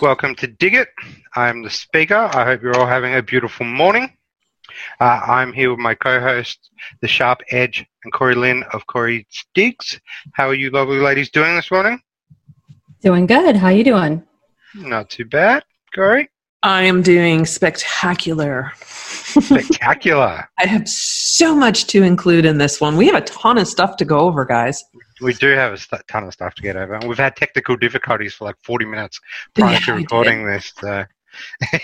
Welcome to Dig It. I'm the speaker. I hope you're all having a beautiful morning. Uh, I'm here with my co-host, the Sharp Edge, and Corey Lynn of Corey Digs. How are you lovely ladies doing this morning? Doing good. How are you doing? Not too bad. Corey? I am doing spectacular. Spectacular. I have so much to include in this one. We have a ton of stuff to go over, guys. We do have a st- ton of stuff to get over. And we've had technical difficulties for like 40 minutes prior Yeah, to recording this. So.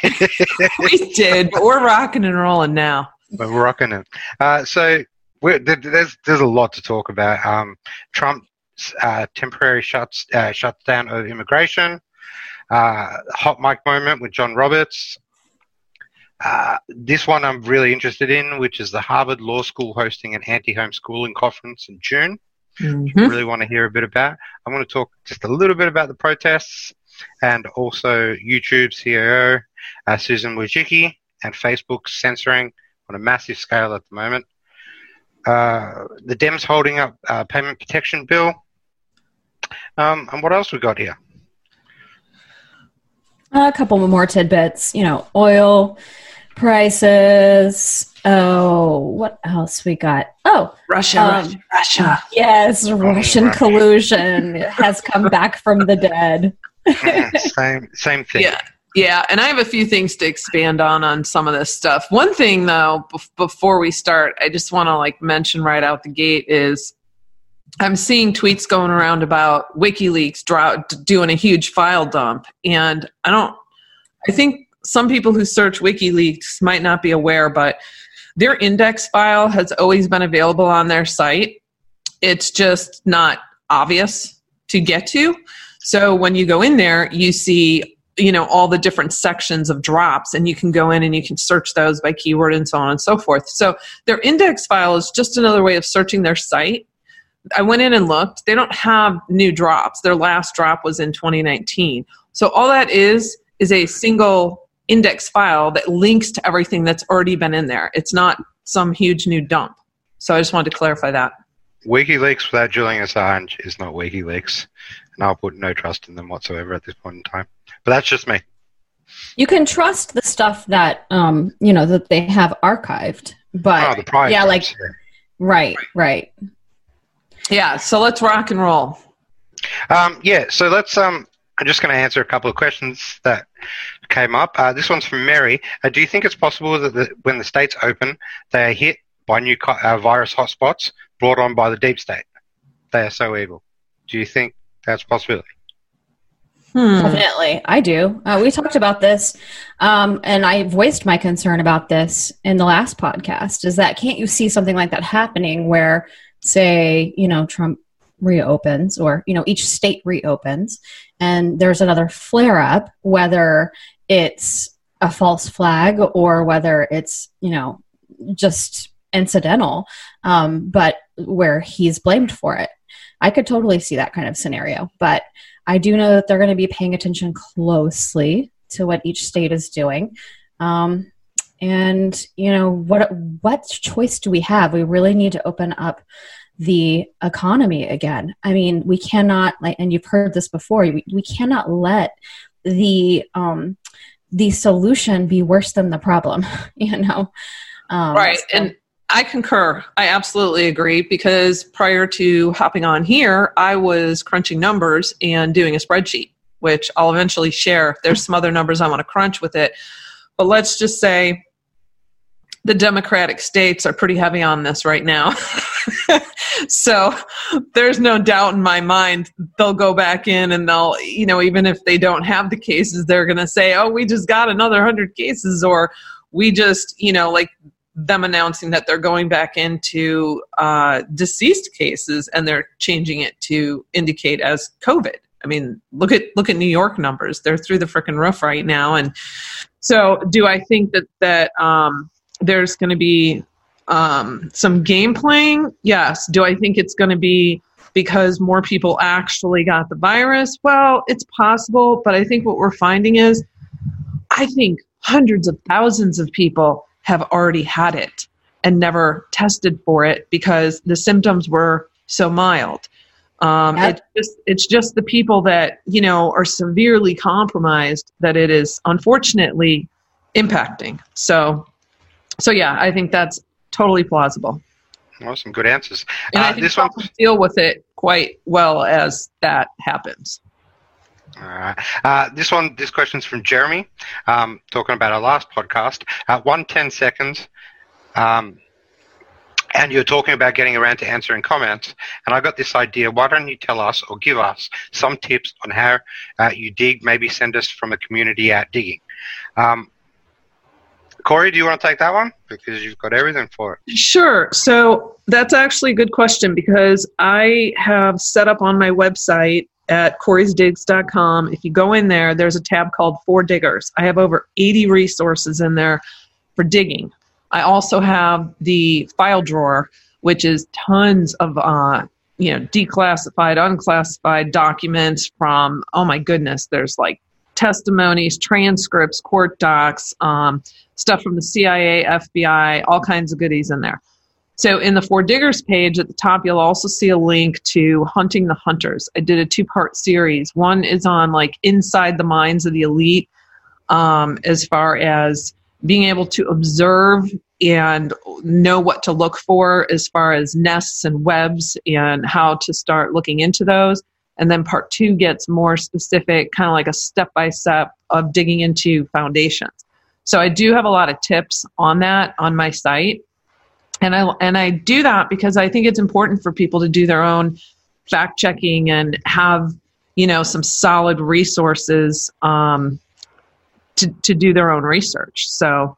We did, but we're rocking and rolling now. but we're rocking it. Uh, so we're, there's there's a lot to talk about. Um, Trump's uh, temporary shuts uh, shuts down of immigration, uh, hot mic moment with John Roberts. Uh, this one I'm really interested in, which is the Harvard Law School hosting an anti-homeschooling conference in June. Mhm. Really want to hear a bit about. I want to talk just a little bit about the protests and also YouTube CEO uh, Susan Wojcicki and Facebook censoring on a massive scale at the moment. Uh, the Dems holding up uh, payment protection bill. Um, and what else we got here? A couple more tidbits. You know, oil prices. Oh, what else we got? Oh, Russia, Um, Russia, Russia. yes, Russian Russia. collusion has come back from the dead. Mm, same same thing. Yeah. Yeah, and I have a few things to expand on on some of this stuff. One thing though, bef- before we start, I just want to like mention right out the gate is I'm seeing tweets going around about WikiLeaks draw, doing a huge file dump, and I don't. I think some people who search WikiLeaks might not be aware, but their index file has always been available on their site. It's just not obvious to get to. So when you go in there, you see you know all the different sections of drops and you can go in and you can search those by keyword and so on and so forth. So their index file is just another way of searching their site. I went in and looked. They don't have new drops. Their last drop was in 2019 so all that is is a single index file that links to everything that's already been in there it's not some huge new dump so i just wanted to clarify that WikiLeaks without Julian Assange is not WikiLeaks, and I'll put no trust in them whatsoever at this point in time. But that's just me. You can trust the stuff that um, you know that they have archived, but oh, the private yeah, like ones, yeah. right, right. yeah so let's rock and roll Um, yeah, so let's. Um, I'm just going to answer a couple of questions that came up. Uh, this one's from Mary. Uh, do you think it's possible that the, when the states open, they are hit by new co- uh, virus hotspots brought on by the deep state? They are so evil. Do you think that's a possibility? hmm. Definitely, I do. Uh, we talked about this, um, and I voiced my concern about this in the last podcast. Is that can't you see something like that happening where, say, you know, Trump reopens, or you know, each state reopens, and there's another flare up, whether it's a false flag or whether it's you know just incidental, um, but where he's blamed for it. I could totally see that kind of scenario, but I do know that they're going to be paying attention closely to what each state is doing. Um, and you know what what choice do we have? We really need to open up the economy again. I mean, we cannot like, and you've heard this before. We, we cannot let the um, the solution be worse than the problem. You know, um, right so- and i concur. I absolutely agree because prior to hopping on here i was crunching numbers and doing a spreadsheet which i'll eventually share. There's some other numbers i want to crunch with it but let's just say the democratic states are pretty heavy on this right now so there's no doubt in my mind they'll go back in and they'll you know even if they don't have the cases they're going to say oh we just got another 100 cases or we just you know like them announcing that they're going back into uh, deceased cases and they're changing it to indicate as covid. I mean look at look at new york numbers. They're through the freaking roof right now. And so do i think that that um, there's going to be um, some game playing yes do i think it's going to be because more people actually got the virus well it's possible but i think what we're finding is i think hundreds of thousands of people have already had it and never tested for it because the symptoms were so mild. Um, Yep. It's just it's just the people that you know are severely compromised that it is unfortunately impacting. So, so yeah, I think that's totally plausible, Well, some good answers. and I Uh, think this one deal with it quite well as that happens. all right. Uh, this one, this question's from Jeremy, um, talking about our last podcast. Uh, one ten seconds, um, and you're talking about getting around to answering comments. And I got this idea. Why don't you tell us or give us some tips on how uh, you dig? Maybe send us from a community out digging. Um, Corey, do you want to take that one because you've got everything for it? Sure. So that's actually a good question because I have set up on my website at coreysdigs.com. If you go in there, there's a tab called For Diggers. I have over 80 resources in there for digging. I also have the file drawer, which is tons of uh, you know declassified, unclassified documents from oh my goodness, there's like testimonies, transcripts, court docs, um, stuff from the CIA, FBI, all kinds of goodies in there. So in the For Diggers page at the top, you'll also see a link to Hunting the Hunters. I did a two part series. One is on like inside the minds of the elite, um, as far as being able to observe and know what to look for as far as nests and webs and how to start looking into those. And then part two gets more specific, kind of like a step by step of digging into foundations. So I do have a lot of tips on that on my site. And I and I do that because I think it's important for people to do their own fact checking and have you know some solid resources um, to to do their own research. So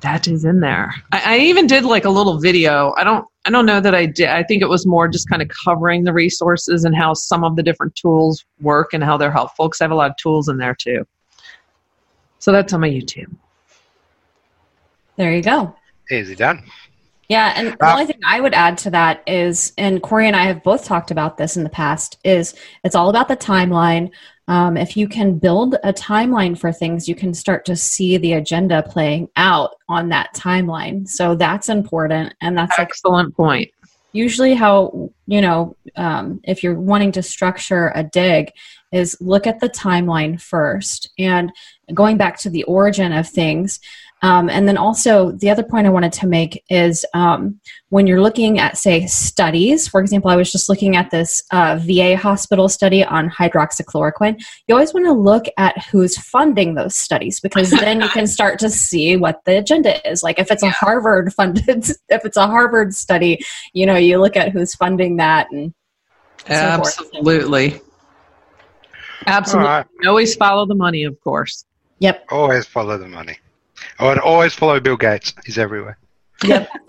that is in there. I, I even did like a little video. I don't I don't know that I did. I think it was more just kind of covering the resources and how some of the different tools work and how they're helpful because I have a lot of tools in there too. So that's on my YouTube. There you go. Easy done. Yeah, and the only thing I would add to that is, and Corey and I have both talked about this in the past, is it's all about the timeline. Um, if you can build a timeline for things, you can start to see the agenda playing out on that timeline. So that's important, and that's like Excellent point. usually how you know um, if you're wanting to structure a dig is look at the timeline first and going back to the origin of things um, and then also the other point i wanted to make is um, when you're looking at say studies for example i was just looking at this uh, va hospital study on hydroxychloroquine you always want to look at who's funding those studies because then you can start to see what the agenda is like if it's a harvard funded if it's a harvard study you know you look at who's funding that and so forth. Absolutely. Absolutely. Always follow the money, of course. yep Always follow the money. I would always follow Bill Gates. He's everywhere. yep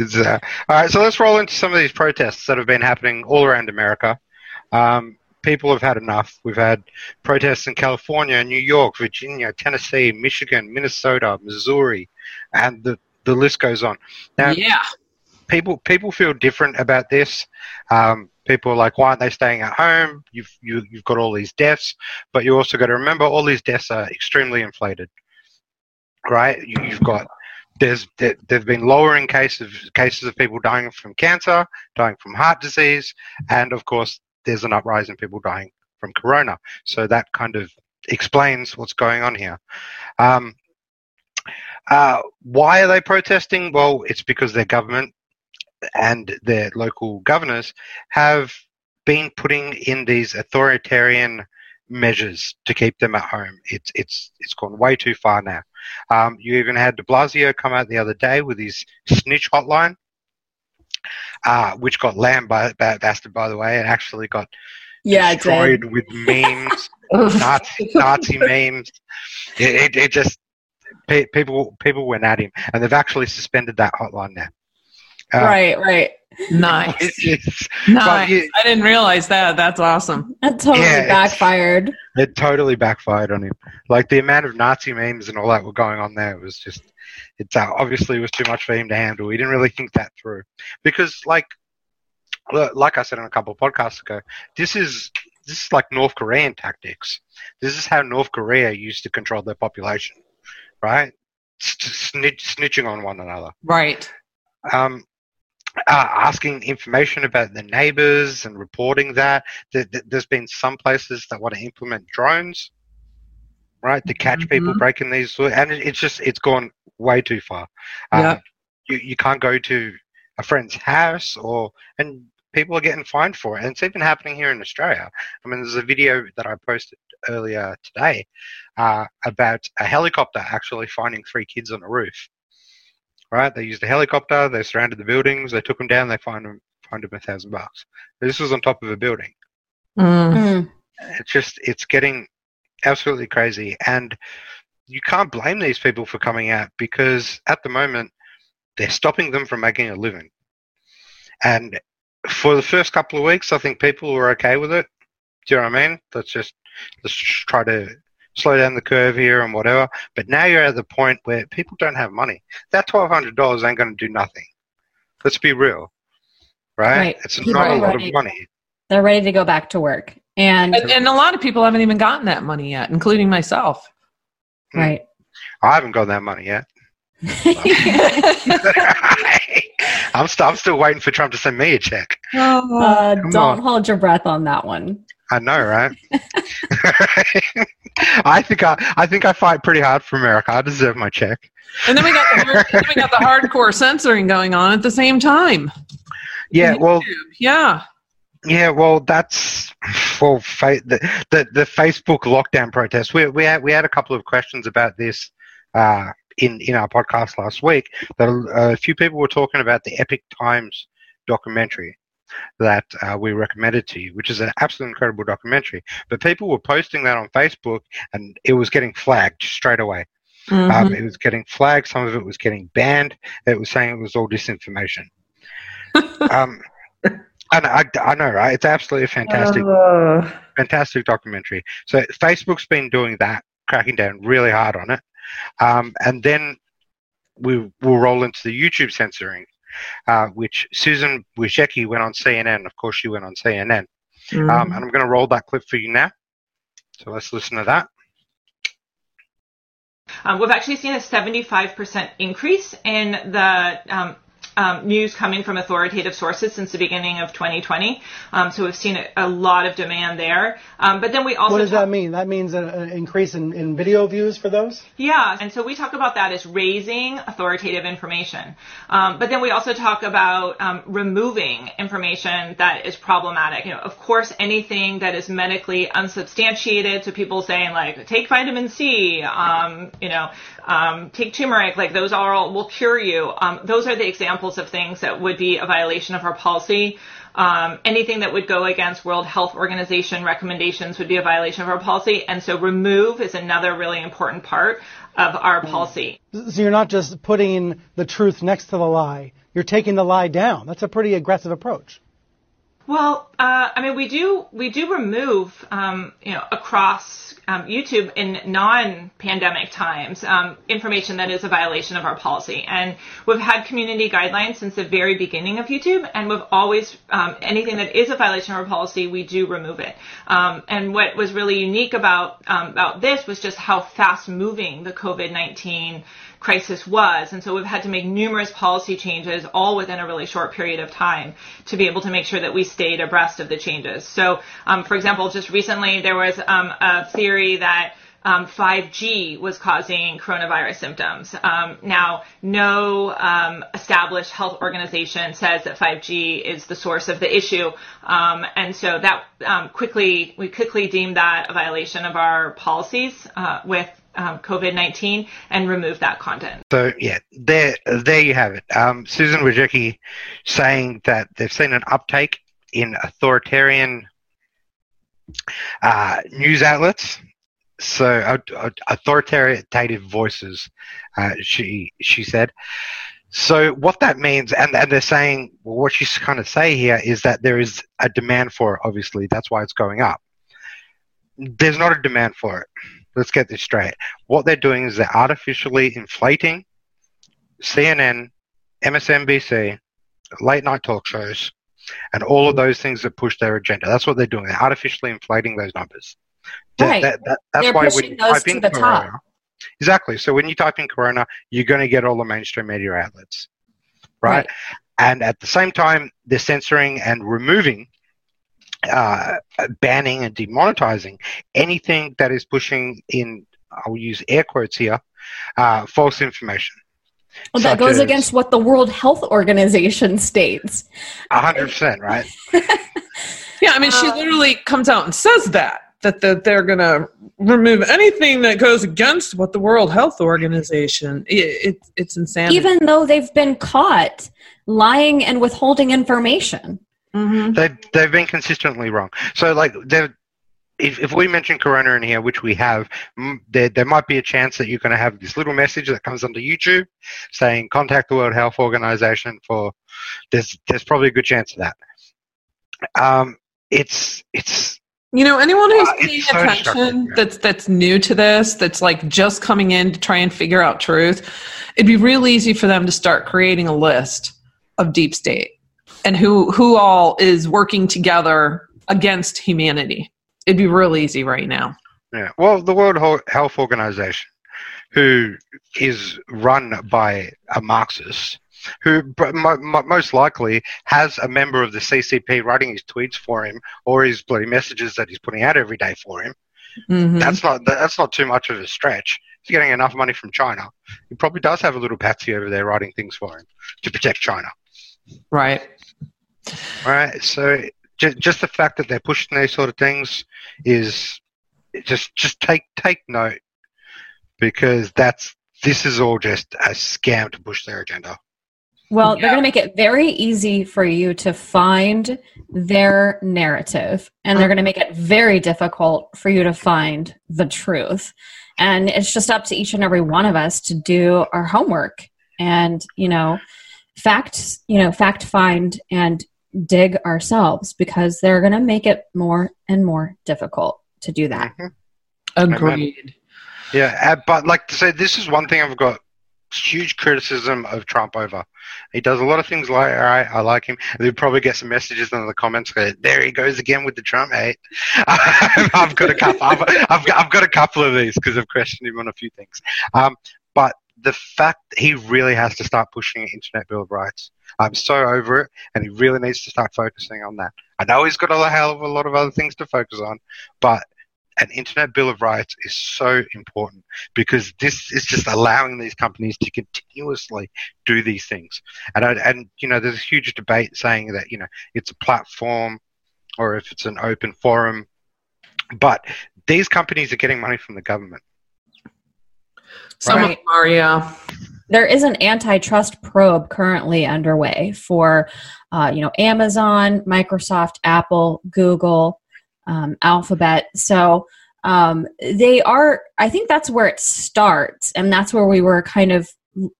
uh, all right, so let's roll into some of these protests that have been happening all around America. Um, people have had enough. We've had protests in California, New York, Virginia, Tennessee, Michigan, Minnesota, Missouri, and the, the list goes on. Now, yeah. people people feel different about this. Um, people are like, why aren't they staying at home? You've you, you've got all these deaths, but you also got to remember all these deaths are extremely inflated, right? You, you've got there's there, there've been lowering cases cases of people dying from cancer, dying from heart disease, and of course there's an uprising in people dying from corona. So that kind of explains what's going on here. Um, uh, why are they protesting? Well, it's because their government and their local governors have been putting in these authoritarian measures to keep them at home. It's it's it's gone way too far now. Um, you even had De Blasio come out the other day with his snitch hotline, uh, which got lambasted by bastard by the way, and actually got yeah destroyed with memes, Nazi, Nazi memes. It, it, it just pe- people people went at him, and they've actually suspended that hotline now. Uh, right right Nice. It's, it's, nice. you- I didn't realize that. That's awesome. that totally Yeah, backfired it totally backfired on him. Like the amount of Nazi memes and all that were going on there was just, it uh, obviously was too much for him to handle. He didn't really think that through because, like, like I said on a couple of podcasts ago, this is this is like North Korean tactics. This is how North Korea used to control their population, right? Snitch, snitching on one another. Right. um, uh, asking information about the neighbors and reporting that. There's been some places that want to implement drones, right, to catch mm-hmm. people breaking these, and it's just it's gone way too far. Yeah. Um, you you can't go to a friend's house or and people are getting fined for it, and it's even happening here in Australia. I mean, there's a video that I posted earlier today uh, about a helicopter actually finding three kids on a roof right? They used a helicopter, they surrounded the buildings, they took them down, they fined them, fined them a thousand bucks. This was on top of a building. Mm. It's just, it's getting absolutely crazy. And you can't blame these people for coming out because at the moment, they're stopping them from making a living. And for the first couple of weeks, I think people were okay with it. Do you know what I mean? Let's just let's try to slow down the curve here and whatever. But now you're at the point where people don't have money. That twelve hundred dollars ain't going to do nothing. Let's be real, right? right. It's people not a lot ready. of money. They're ready to go back to work, and and, and a lot of people haven't even gotten that money yet, including myself. Hmm. Right. I haven't got that money yet. I'm, st- I'm still waiting for Trump to send me a check. Oh, uh, don't on. hold your breath on that one. I know, right? I think I, I think I fight pretty hard for America. I deserve my check. And then we got the we got the hardcore censoring going on at the same time. Yeah, well, yeah, yeah, well, that's well, fa- the, the the Facebook lockdown protest. We we had we had a couple of questions about this uh, in in our podcast last week. That a, a few people were talking about the Epoch Times documentary that uh, we recommended to you, which is an absolutely incredible documentary. But people were posting that on Facebook, and it was getting flagged straight away. Mm-hmm. Um, it was getting flagged. Some of it was getting banned. It was saying it was all disinformation. um, and I, I know, right? It's absolutely a fantastic, uh. fantastic documentary. So Facebook's been doing that, cracking down really hard on it, um, and then we will roll into the YouTube censoring uh, which Susan Wojcicki went on CNN. Of course, she went on CNN. Mm-hmm. Um, and I'm going to roll that clip for you now. So let's listen to that. Um, we've actually seen a 75% increase in the um, news coming from authoritative sources since the beginning of 2020. Um, so we've seen a, a, lot of demand there. Um, but then we also what does talk- that mean? That means an, increase in, in video views for those. Yeah, and so we talk about that as raising authoritative information. Um, but then we also talk about um, removing information that is problematic. You know, of course, anything that is medically unsubstantiated. So people saying like, take vitamin C. Um, you know, take turmeric. Like those are all will cure you. those are the examples of things that would be a violation of our policy. Um, anything that would go against World Health Organization recommendations would be a violation of our policy. And so remove is another really important part of our policy. So you're not just putting the truth next to the lie, you're taking the lie down. That's a pretty aggressive approach. Well, uh, I mean, we do we do remove um, you know across um, YouTube in non-pandemic times um, information that is a violation of our policy, and we've had community guidelines since the very beginning of YouTube, and we've always um, anything that is a violation of our policy, we do remove it. Um, and what was really unique about um, about this was just how fast-moving the COVID nineteen crisis was. And so we've had to make numerous policy changes all within a really short period of time to be able to make sure that we stayed abreast of the changes. So, um, for example, just recently there was um, a theory that um, 5G was causing coronavirus symptoms. Um, now, no um, established health organization says that 5G is the source of the issue, um, and so that um, quickly we quickly deemed that a violation of our policies uh, with um, COVID nineteen and remove that content. So yeah, there there you have it. Um, Susan Wojcicki saying that they've seen an uptake in authoritarian uh, news outlets. So uh, uh, authoritative voices, uh, she she said. So what that means, and, and they're saying, well, what she's kind of say here is that there is a demand for it. Obviously, that's why it's going up. There's not a demand for it let's get this straight. What they're doing is they're artificially inflating CNN, MSNBC, late night talk shows, and all of those things that push their agenda. That's what they're doing. They're artificially inflating those numbers. Right. That, that, that's they're why when you type in Corona, exactly. So when you type in Corona, you're going to get all the mainstream media outlets. right? Right. And at the same time, they're censoring and removing, uh, banning and demonetizing anything that is pushing in, I'll use air quotes here, uh, false information. Well, that goes as- against what the World Health Organization states. 100%, right? Yeah, I mean, she Uh, literally comes out and says that that, that they're going to remove anything that goes against what the World Health Organization. It, it, it's insanity. Even though they've been caught lying and withholding information. Mhm. They've, they've been consistently wrong. So, like, if, if we mention Corona in here, which we have, there, there might be a chance that you're going to have this little message that comes onto YouTube saying contact the World Health Organization for. There's there's probably a good chance of that. Um, it's it's You know, anyone who's Uh, paying so attention yeah. that's that's new to this, that's like just coming in to try and figure out truth, it'd be real easy for them to start creating a list of deep state and who who all is working together against humanity. It'd be real easy right now. Yeah, well, the World Health Organization, who is run by a Marxist, who br- mo- mo- most likely has a member of the CCP writing his tweets for him or his bloody messages that he's putting out every day for him. Mhm. That's not that's not too much of a stretch. He's getting enough money from China. He probably does have a little patsy over there writing things for him to protect China. right. All right, so just just the fact that they're pushing these sort of things is just just take take note because that's this is all just a scam to push their agenda. Well, they're going to make it very easy for you to find their narrative, and they're uh-huh. going to make it very difficult for you to find the truth. And it's just up to each and every one of us to do our homework and, you know, fact, you know, fact find and dig ourselves because they're going to make it more and more difficult to do that. Mhm. Agreed. Yeah, uh, but like to say, this is one thing I've got huge criticism of Trump over. He does a lot of things like, all right, I like him. And he'll probably get some messages in the comments. Go, there he goes again with the Trump hate. I've got a couple. I've, I've, got, I've got a couple of these because I've questioned him on a few things. Um, but the fact that he really has to start pushing an Internet Bill of Rights. I'm so over it, and he really needs to start focusing on that. I know he's got a hell of a lot of other things to focus on, but an Internet Bill of Rights is so important because this is just allowing these companies to continuously do these things. And and you know, there's a huge debate saying that you know it's a platform or if it's an open forum, but these companies are getting money from the government. Some of them are, yeah. there is an antitrust probe currently underway for uh, you know amazon microsoft apple google um, alphabet so um, they are i think that's where it starts and that's where we were kind of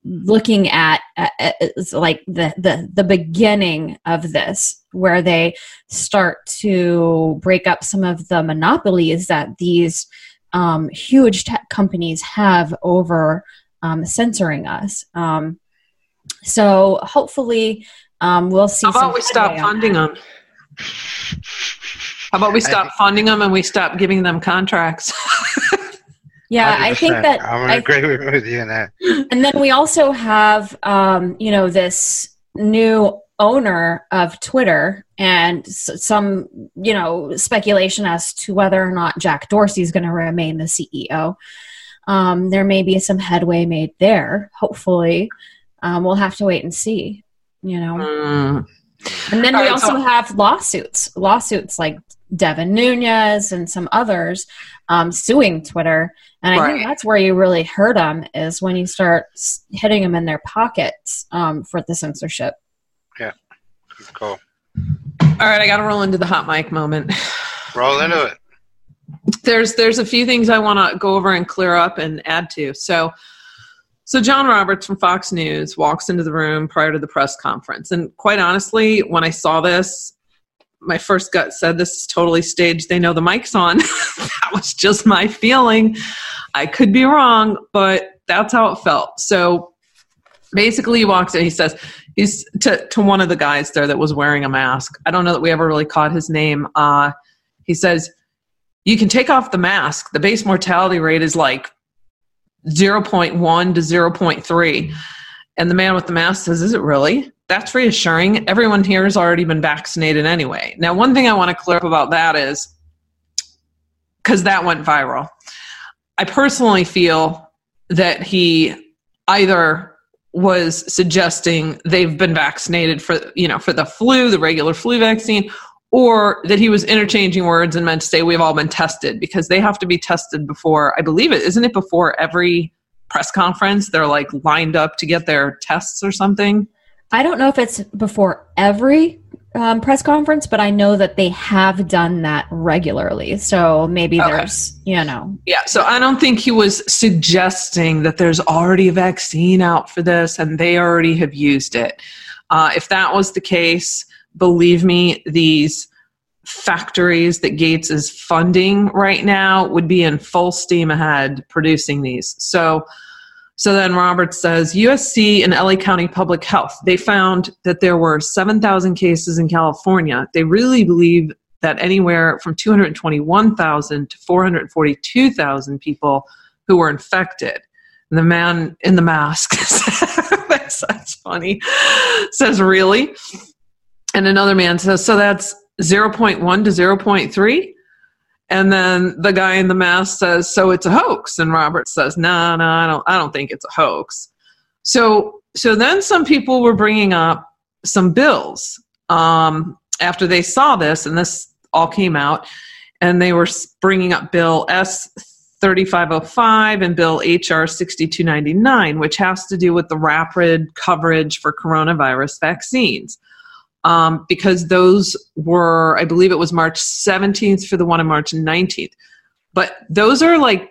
looking at, at, at like the, the the beginning of this where they start to break up some of the monopolies that these um, huge tech companies have over um, censoring us. Um, so hopefully, um, we'll see. How some about we stop funding that. them? How about we stop funding them and we stop giving them contracts? Yeah, I think that. I'm I, going to agree with you on that. and then we also have, um, you know, this new owner of Twitter and some, you know, speculation as to whether or not Jack Dorsey is going to remain the CEO. Um, there may be some headway made there. Hopefully, um, we'll have to wait and see. You know. Mm. And then All we right, also so- have lawsuits, lawsuits like Devin Nunes and some others um, suing Twitter. And I Right. think that's where you really hurt them is when you start hitting them in their pockets um, for the censorship. Cool. All right, I got to roll into the hot mic moment. Roll into it. there's there's a few things I want to go over and clear up and add to. So so John Roberts from Fox News walks into the room prior to the press conference. And quite honestly, when I saw this, my first gut said this is totally staged. They know the mic's on. that was just my feeling. I could be wrong, but that's how it felt. So basically he walks in, he says, he's to, to one of the guys there that was wearing a mask. I don't know that we ever really caught his name. Uh, he says, you can take off the mask. The base mortality rate is like 0.1 to 0.3. And the man with the mask says, Is it really? That's reassuring. Everyone here has already been vaccinated anyway. Now, one thing I want to clear up about that is because that went viral. I personally feel that he either was suggesting they've been vaccinated for you know for the flu the regular flu vaccine or that he was interchanging words and meant to say we've all been tested because they have to be tested before i believe it isn't it before every press conference they're like lined up to get their tests or something? I don't know if it's before every um, press conference, but I know that they have done that regularly. So maybe Okay. there's, you know, Yeah, so I don't think he was suggesting that there's already a vaccine out for this and they already have used it. Uh, if that was the case, believe me, these factories that Gates is funding right now would be in full steam ahead producing these. So, so then Roberts says USC and LA County Public Health, they found that there were 7,000 cases in California. They really believe that anywhere from 221,000 to 442,000 people who were infected. And the man in the mask, that's, that's funny, says, Really? And another man says, So that's 0.1 to 0.3? And then the guy in the mask says, "So it's a hoax." And Robert says, "No, no, I don't. I don't think it's a hoax." So, so then some people were bringing up some bills um, after they saw this, and this all came out, and they were bringing up Bill S. 3505 and Bill HR 6299, which has to do with the rapid coverage for coronavirus vaccines um, because those were, I believe it was March 17th for the one on March 19th. But those are like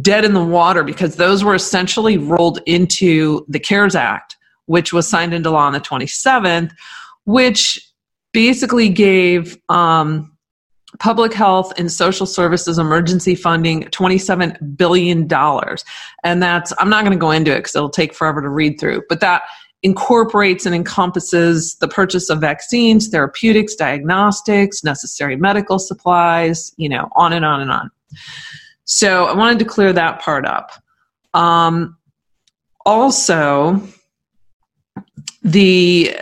dead in the water because those were essentially rolled into the CARES Act, which was signed into law on the 27th, which basically gave um, public health and social services emergency funding $27 billion. And that's, I'm not going to go into it because it'll take forever to read through, but that incorporates and encompasses the purchase of vaccines, therapeutics, diagnostics, necessary medical supplies, you know, on and on and on. So I wanted to clear that part up. Um, also, the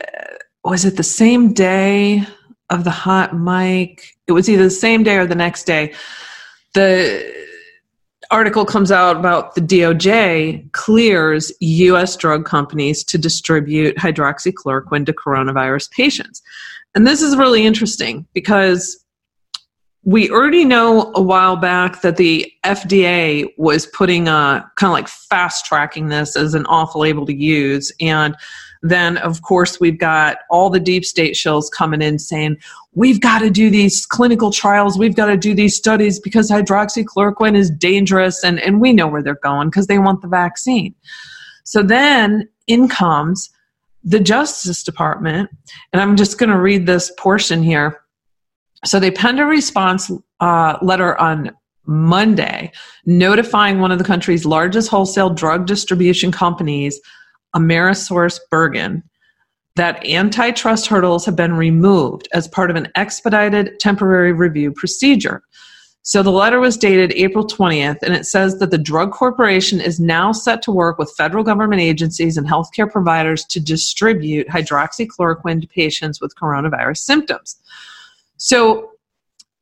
was it the same day of the hot mic? It was either the same day or the next day. The article comes out about the DOJ clears US drug companies to distribute hydroxychloroquine to coronavirus patients. And this is really interesting because we already know a while back that the FDA was putting a kind of like fast tracking this as an off label to use. And then, of course, we've got all the deep state shills coming in saying, we've got to do these clinical trials, we've got to do these studies because hydroxychloroquine is dangerous. And, and we know where they're going because they want the vaccine. So then in comes the Justice Department, and I'm just going to read this portion here. So they penned a response uh, letter on Monday notifying one of the country's largest wholesale drug distribution companies, Amerisource Bergen, that antitrust hurdles have been removed as part of an expedited temporary review procedure. So the letter was dated April 20th, and it says that the drug corporation is now set to work with federal government agencies and healthcare providers to distribute hydroxychloroquine to patients with coronavirus symptoms. So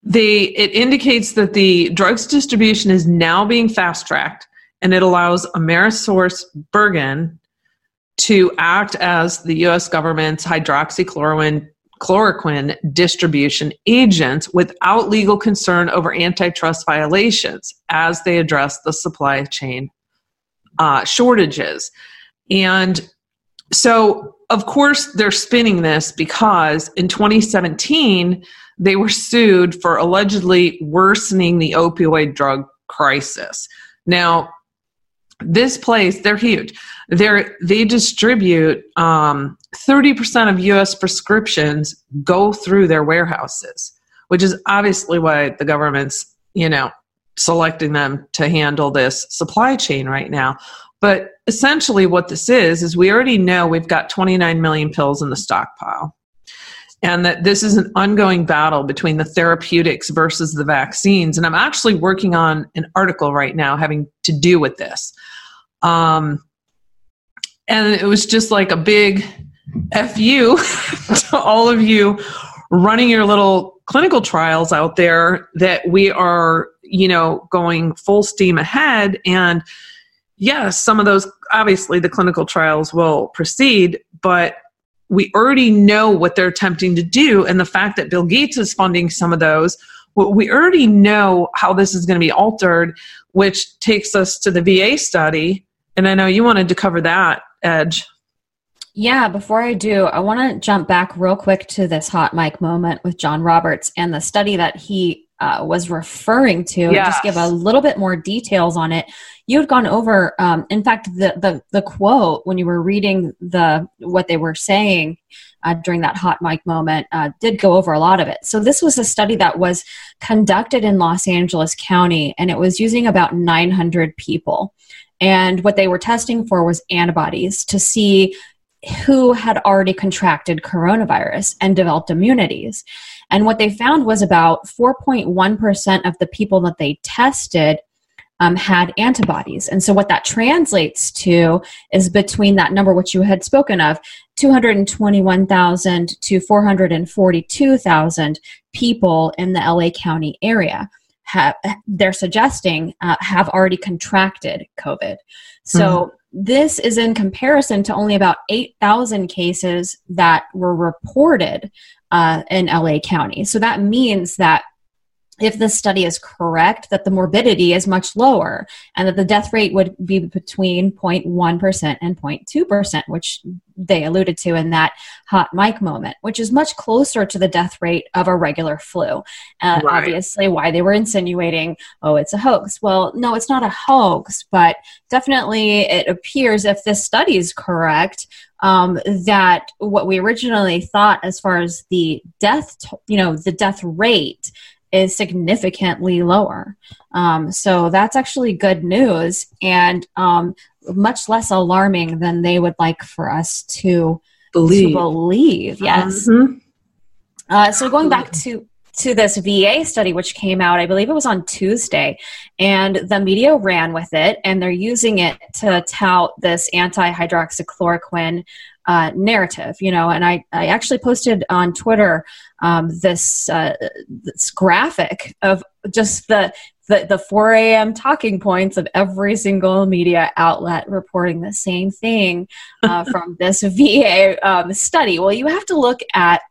it indicates that the drugs distribution is now being fast tracked and it allows Amerisource Bergen to act as the US government's hydroxychloroquine chloroquine distribution agent without legal concern over antitrust violations as they address the supply chain uh, shortages. And so, of course, they're spinning this because in 2017, they were sued for allegedly worsening the opioid drug crisis. Now, this place, they're huge. They're, they distribute um, 30% of US prescriptions go through their warehouses, which is obviously why the government's, you know, selecting them to handle this supply chain right now. But essentially, what this is, is we already know we've got 29 million pills in the stockpile. And that this is an ongoing battle between the therapeutics versus the vaccines. And I'm actually working on an article right now having to do with this. Um, and it was just like a big fu to all of you running your little clinical trials out there that we are you know going full steam ahead. And yes some of those obviously the clinical trials will proceed but we already know what they're attempting to do. And the fact that bill gates is funding some of those we already know how this is going to be altered which takes us to the va study and i know you wanted to cover that edge yeah, before I do, I want to jump back real quick to this hot mic moment with John Roberts and the study that he uh, was referring to, yes. just give a little bit more details on it. You had gone over, um, in fact, the, the the quote when you were reading the what they were saying uh, during that hot mic moment uh, did go over a lot of it. So this was a study that was conducted in Los Angeles County, and it was using about 900 people. And what they were testing for was antibodies to see who had already contracted coronavirus and developed immunities. And what they found was about 4.1% of the people that they tested um, had antibodies. And so, what that translates to is between that number, which you had spoken of, 221,000 to 442,000 people in the LA County area. Have, they're suggesting uh, have already contracted COVID. So, mm-hmm this is in comparison to only about 8,000 cases that were reported uh, in LA County. So that means that if this study is correct, that the morbidity is much lower and that the death rate would be between 0.1% and 0.2%, which they alluded to in that hot mic moment, which is much closer to the death rate of a regular flu. Uh, right. Obviously, why they were insinuating, oh, it's a hoax. Well, no, it's not a hoax, but definitely it appears if this study is correct, um, that what we originally thought as far as the death, you know, the death rate is significantly lower. Um, so that's actually good news and um, much less alarming than they would like for us to believe. To believe yes. Mm-hmm. Uh, so going back to to this VA study, which came out, I believe it was on Tuesday, and the media ran with it, and they're using it to tout this anti hydroxychloroquine uh, narrative, you know. And I, I actually posted on Twitter um, this uh, this graphic of just the, the the 4 a.m. talking points of every single media outlet reporting the same thing uh, from this VA um, study. Well, you have to look at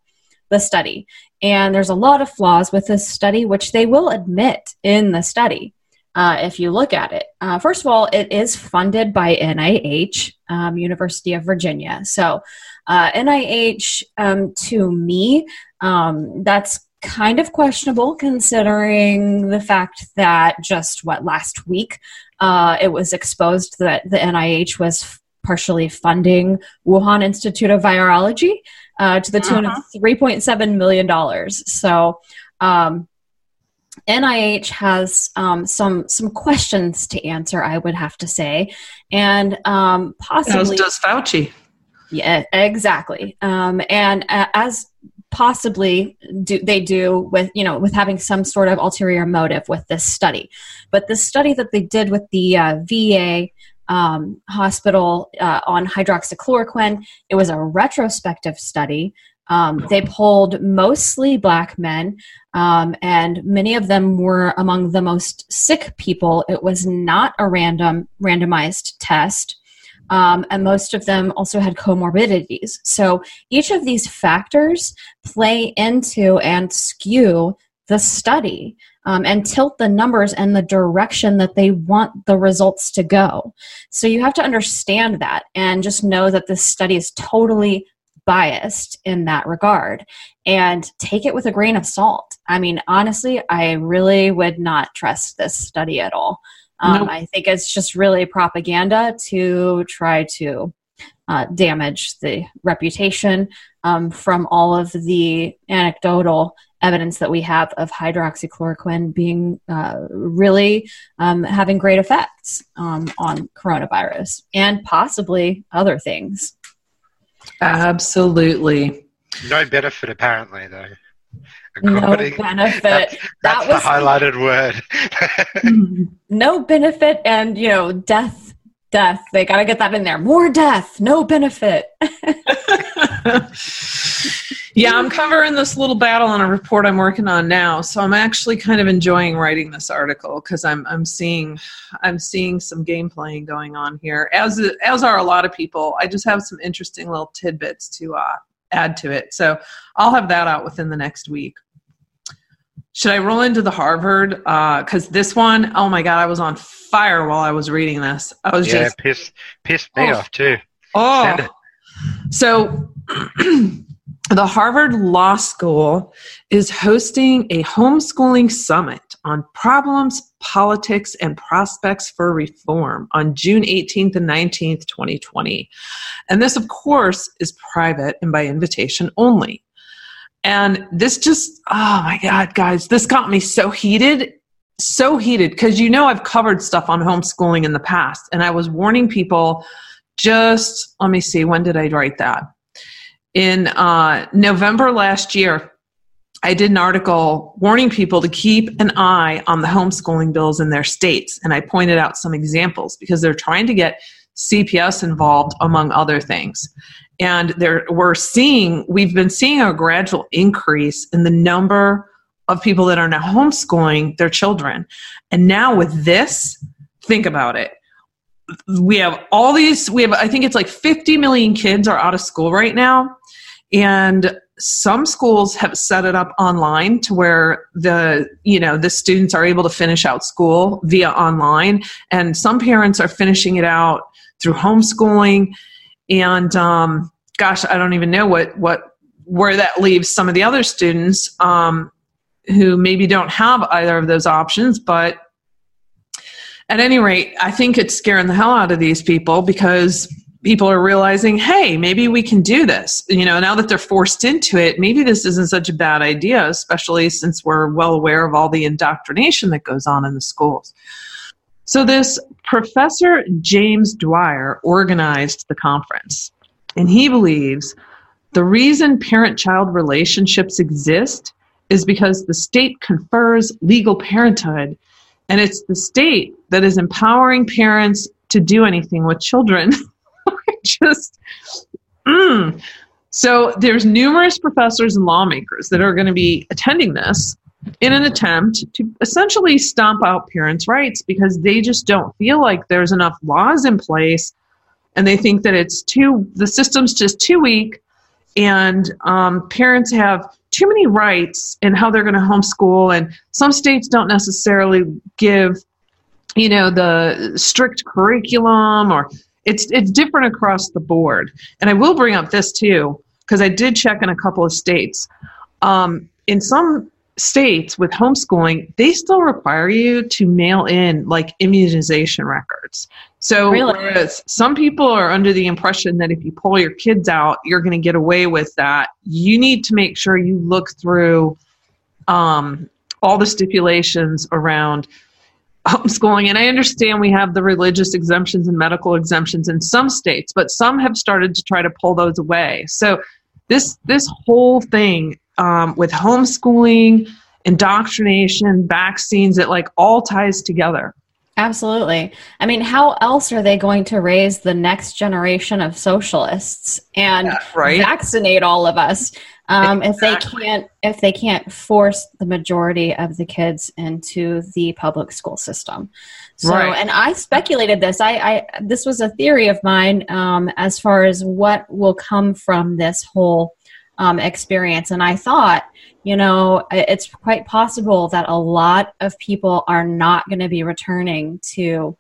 the study, and there's a lot of flaws with this study, which they will admit in the study uh, if you look at it. Uh, first of all, it is funded by NIH, um, University of Virginia. So, uh, NIH, um, to me, um, that's kind of questionable considering the fact that just what last week uh, it was exposed that the NIH was partially funding Wuhan Institute of Virology uh, to the tune uh-huh. of $3.7 million. So, um, NIH has um, some some questions to answer, I would have to say, and um, possibly as does Fauci. Yeah, exactly. Um, and uh, as possibly do they do with you know with having some sort of ulterior motive with this study, but the study that they did with the uh, VA um, hospital uh, on hydroxychloroquine, it was a retrospective study um, they polled mostly black men, um, and many of them were among the most sick people. It was not a random randomized test. Um, and most of them also had comorbidities. So each of these factors play into and skew the study um, and tilt the numbers and the direction that they want the results to go. So you have to understand that and just know that this study is totally biased in that regard and take it with a grain of salt. I mean, honestly, I really would not trust this study at all. Um, nope. I think it's just really propaganda to try to uh, damage the reputation um, from all of the anecdotal evidence that we have of hydroxychloroquine being uh, really um, having great effects um, on coronavirus and possibly other things. Absolutely. No benefit, apparently, though. No benefit. That's, that's that was, the highlighted word. Mm-hmm. no benefit, and you know, death death. They got to get that in there. More death, no benefit. yeah, I'm covering this little battle on a report I'm working on now. So I'm actually kind of enjoying writing this article because I'm I'm seeing I'm seeing some game playing going on here. As as are a lot of people. I just have some interesting little tidbits to uh, add to it. So I'll have that out within the next week. Should I roll into the Harvard? Because uh, this one, oh my god, I was on fire while I was reading this. I was yeah, just pissed pissed me Oh. off too. oh. So, the Harvard Law School is hosting a homeschooling summit on problems, politics, and prospects for reform on June 18th and 19th, 2020. And this, of course, is private and by invitation only. And this just, oh my God, guys, this got me so heated. So heated because you know I've covered stuff on homeschooling in the past, and I was warning people just let me see when did i write that in uh, november last year i did an article warning people to keep an eye on the homeschooling bills in their states and i pointed out some examples because they're trying to get cps involved among other things. And there we're seeing we've been seeing a gradual increase in the number of people that are now homeschooling their children. And now with this think about it. We have all these we have i think it's like 50 million kids are out of school right now. And some schools have set it up online to where the you know the students are able to finish out school via online. And some parents are finishing it out through homeschooling and um, gosh i don't even know what what where that leaves some of the other students um, who maybe don't have either of those options but at any rate, I think it's scaring the hell out of these people because people are realizing, hey, maybe we can do this. You know, now that they're forced into it, maybe this isn't such a bad idea, especially since we're well aware of all the indoctrination that goes on in the schools. So, this Professor James Dwyer organized the conference, and he believes the reason parent child relationships exist is because the state confers legal parenthood and it's the state that is empowering parents to do anything with children. Just, mm. so there's numerous professors and lawmakers that are going to be attending this in an attempt to essentially stomp out parents' rights because they just don't feel like there's enough laws in place, and they think that it's too the system's just too weak, and um, parents have too many rights in how they're going to homeschool and some states don't necessarily give you know the strict curriculum or it's it's different across the board. And i will bring up this too because i did check in a couple of states. Um, in some states with homeschooling they still require you to mail in like immunization records. So Really? whereas some people are under the impression that if you pull your kids out you're going to get away with that you need to make sure you look through um, all the stipulations around homeschooling. And i understand we have the religious exemptions and medical exemptions in some states but some have started to try to pull those away. So this this whole thing um, with homeschooling indoctrination vaccines it like all ties together Absolutely. I mean, how else are they going to raise the next generation of socialists and Yeah, right. vaccinate all of us um, if they can't if they can't force the majority of the kids into the public school system? So, Right. and I speculated this. I, I this was a theory of mine um, as far as what will come from this whole um, experience, and I thought you know, it's quite possible that a lot of people are not going to be returning to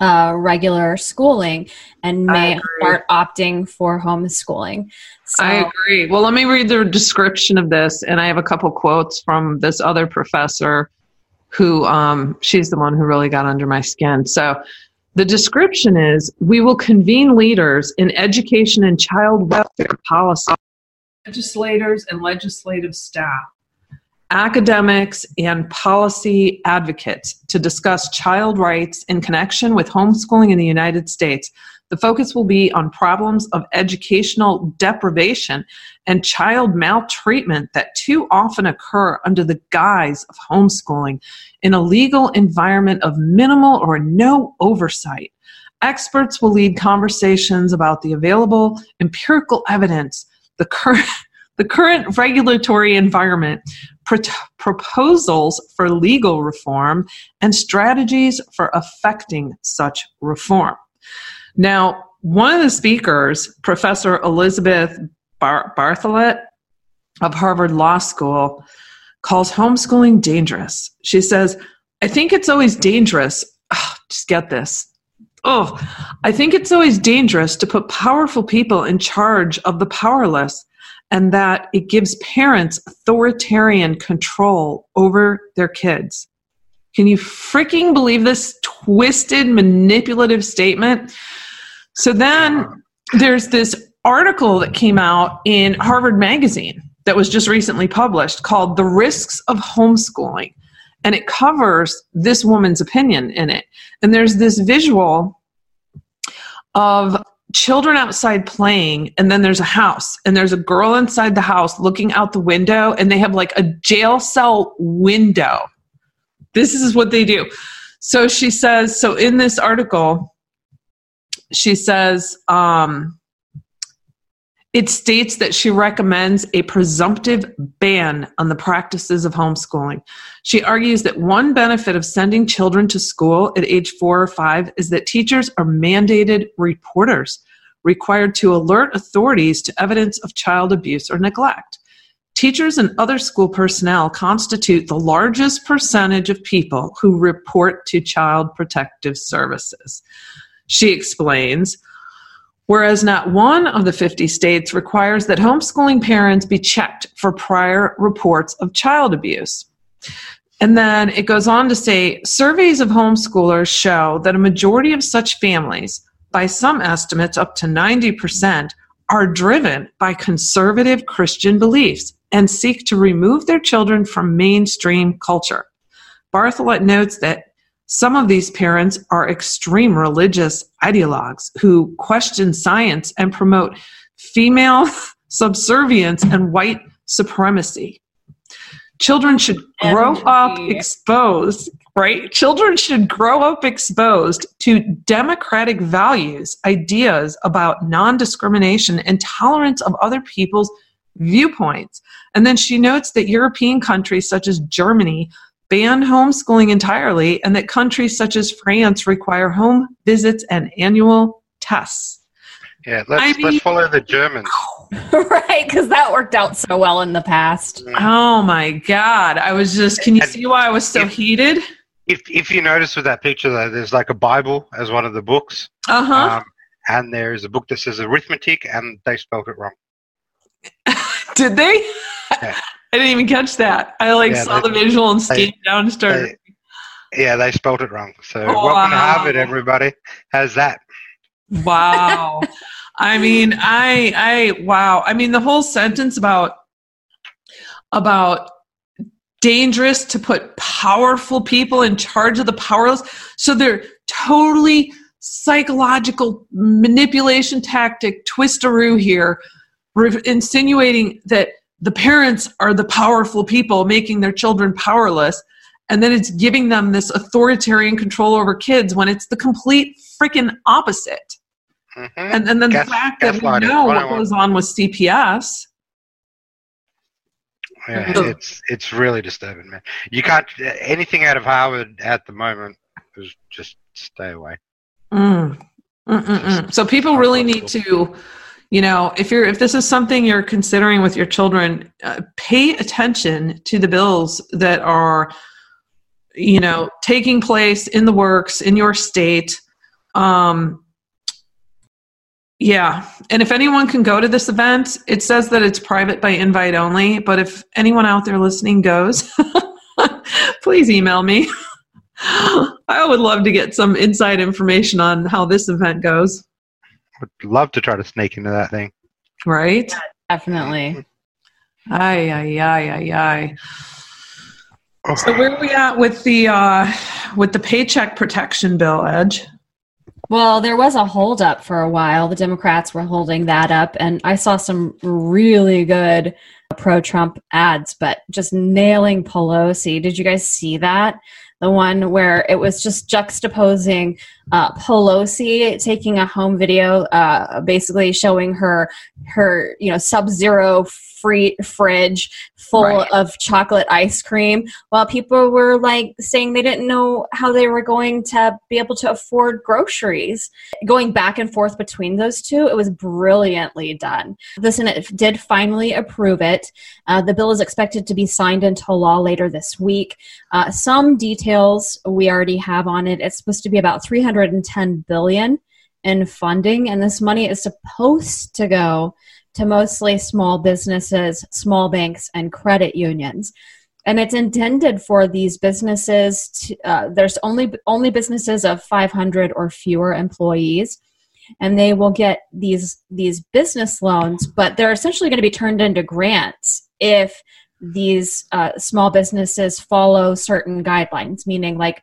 uh, regular schooling and may start opting for homeschooling. So, I agree. Well, let me read the description of this, and I have a couple quotes from this other professor who um, she's the one who really got under my skin. So the description is We will convene leaders in education and child welfare policy, legislators and legislative staff, academics, and policy advocates to discuss child rights in connection with homeschooling in the United States. The focus will be on problems of educational deprivation and child maltreatment that too often occur under the guise of homeschooling in a legal environment of minimal or no oversight. experts will lead conversations about the available empirical evidence, the current the current regulatory environment, pro- proposals for legal reform, and strategies for affecting such reform. Now, one of the speakers, Professor Elizabeth Bar- Bartholet of Harvard Law School, calls homeschooling dangerous. She says, I think it's always dangerous. Oh, just get this. Oh, I think it's always dangerous to put powerful people in charge of the powerless and that it gives parents authoritarian control over their kids. Can you freaking believe this twisted, manipulative statement? So then there's this article that came out in Harvard Magazine that was just recently published called The Risks of Homeschooling. And it covers this woman's opinion in it. And there's this visual of children outside playing, and then there's a house, and there's a girl inside the house looking out the window, and they have like a jail cell window. This is what they do. So she says, so in this article, she says, um, it states that she recommends a presumptive ban on the practices of homeschooling. She argues that one benefit of sending children to school at age four or five is that teachers are mandated reporters, required to alert authorities to evidence of child abuse or neglect. Teachers and other school personnel constitute the largest percentage of people who report to Child Protective Services. She explains whereas not one of the 50 states requires that homeschooling parents be checked for prior reports of child abuse. And then it goes on to say surveys of homeschoolers show that a majority of such families, by some estimates up to 90%, are driven by conservative Christian beliefs and seek to remove their children from mainstream culture. Bartholet notes that some of these parents are extreme religious ideologues who question science and promote female subservience and white supremacy. Children should grow up exposed, right? Children should grow up exposed to democratic values, ideas about non discrimination, and tolerance of other people's viewpoints. And then she notes that European countries such as Germany ban homeschooling entirely and that countries such as France require home visits and annual tests. Yeah, let's, I mean, let's follow the Germans. right, because that worked out so well in the past. Mm. Oh my God. I was just, can you and see why I was so if, heated? If, if you notice with that picture, though, there's like a Bible as one of the books. Uh huh. Um, and there's a book that says arithmetic, and they spelled it wrong. Did they? Yeah. I didn't even catch that. I like yeah, saw they, the visual and scanned down and started. They, yeah, they spelled it wrong. So oh, welcome wow. to Harvard, everybody. How's that? Wow. I mean, I, I, wow. I mean, the whole sentence about, about dangerous to put powerful people in charge of the powerless. So they're totally psychological manipulation tactic twistaroo here, insinuating that the parents are the powerful people making their children powerless and then it's giving them this authoritarian control over kids when it's the complete freaking opposite mm-hmm. and, and then guess, the fact that we know what goes on with cps yeah, it's it's really disturbing, man. You can't anything out of Harvard at the moment is just stay away. Mm. Just so people really need to you know if you're if this is something you're considering with your children uh, pay attention to the bills that are you know taking place in the works in your state. Um yeah. And if anyone can go to this event it says that it's private by invite only but if anyone out there listening goes please email me. I would love to get some inside information on how this event goes would love to try to sneak into that thing. Right? Yeah, definitely. Aye, aye, aye, aye, aye. So where are we at with the uh, with the paycheck protection bill, Edge? Well, there was a holdup for a while. The Democrats were holding that up, and I saw some really good pro-Trump ads, but just nailing Pelosi. Did you guys see that? The one where it was just juxtaposing uh, Pelosi taking a home video, uh, basically showing her her you know sub-zero free fridge full right. of chocolate ice cream while people were like saying they didn't know how they were going to be able to afford groceries. Going back and forth between those two it was brilliantly done. The senate did finally approve it. Uh, the bill is expected to be signed into law later this week. Uh, some details we already have on it. It's supposed to be about 310 billion in funding and this money is supposed to go to mostly small businesses, small banks, and credit unions. And it's intended for these businesses. To, uh, there's only only businesses of 500 or fewer employees, and they will get these these business loans, but they're essentially going to be turned into grants if these uh, small businesses follow certain guidelines, meaning like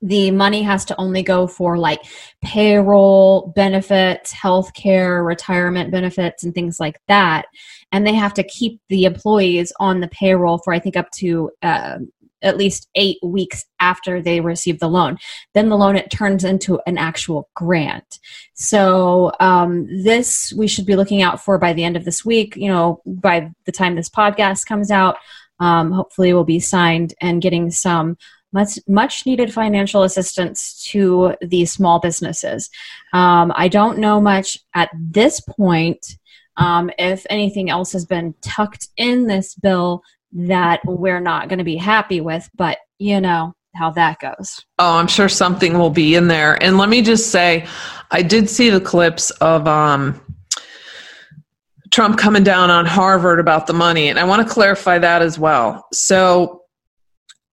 the money has to only go for like payroll benefits, healthcare, retirement benefits, and things like that. And they have to keep the employees on the payroll for, I think, up to uh, at least eight weeks after they receive the loan. Then the loan it turns into an actual grant. So um, this we should be looking out for by the end of this week. You know, by the time this podcast comes out, um, hopefully we'll be signed and getting some much much needed financial assistance to these small businesses. Um, I don't know much at this point um, if anything else has been tucked in this bill that we're not going to be happy with, but you know how that goes. Oh, I'm sure something will be in there. And let me just say, I did see the clips of um, Trump coming down on Harvard about the money, and I want to clarify that as well. So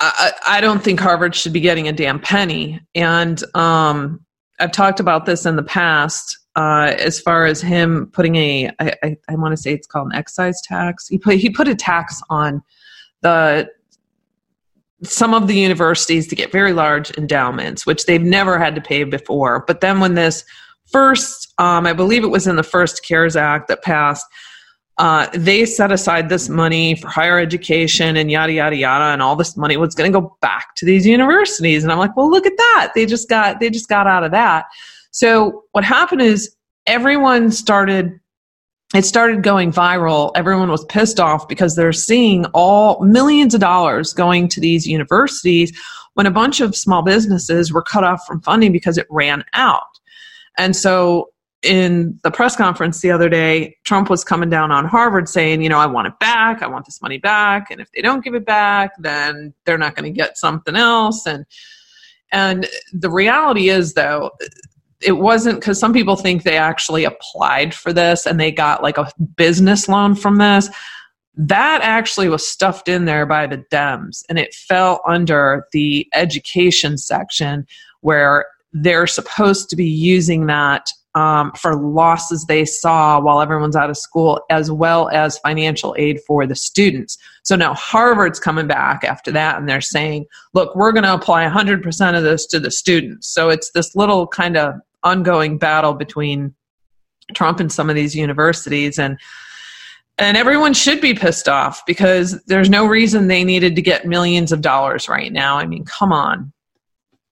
I, I don't think Harvard should be getting a damn penny. And um, I've talked about this in the past uh, as far as him putting a, I, I, I want to say it's called an excise tax. He put, he put a tax on the some of the universities to get very large endowments, which they've never had to pay before. But then when this first, um, I believe it was in the first CARES Act that passed, uh, they set aside this money for higher education and yada yada yada and all this money was going to go back to these universities. And i'm like well look at that. They just got they just got out of that. So what happened is everyone started it started going viral. Everyone was pissed off because they're seeing all millions of dollars going to these universities when a bunch of small businesses were cut off from funding because it ran out. And so in the press conference the other day, Trump was coming down on Harvard saying, you know, I want it back. I want this money back. And if they don't give it back, then they're not going to get something else. And, and the reality is though, it wasn't because some people think they actually applied for this and they got like a business loan from this. That actually was stuffed in there by the Dems and it fell under the education section where they're supposed to be using that um, for losses they saw while everyone's out of school, as well as financial aid for the students. So now Harvard's coming back after that, and they're saying, look, we're going to apply 100% of this to the students. So it's this little kind of ongoing battle between Trump and some of these universities. And and everyone should be pissed off because there's no reason they needed to get millions of dollars right now. I mean, come on.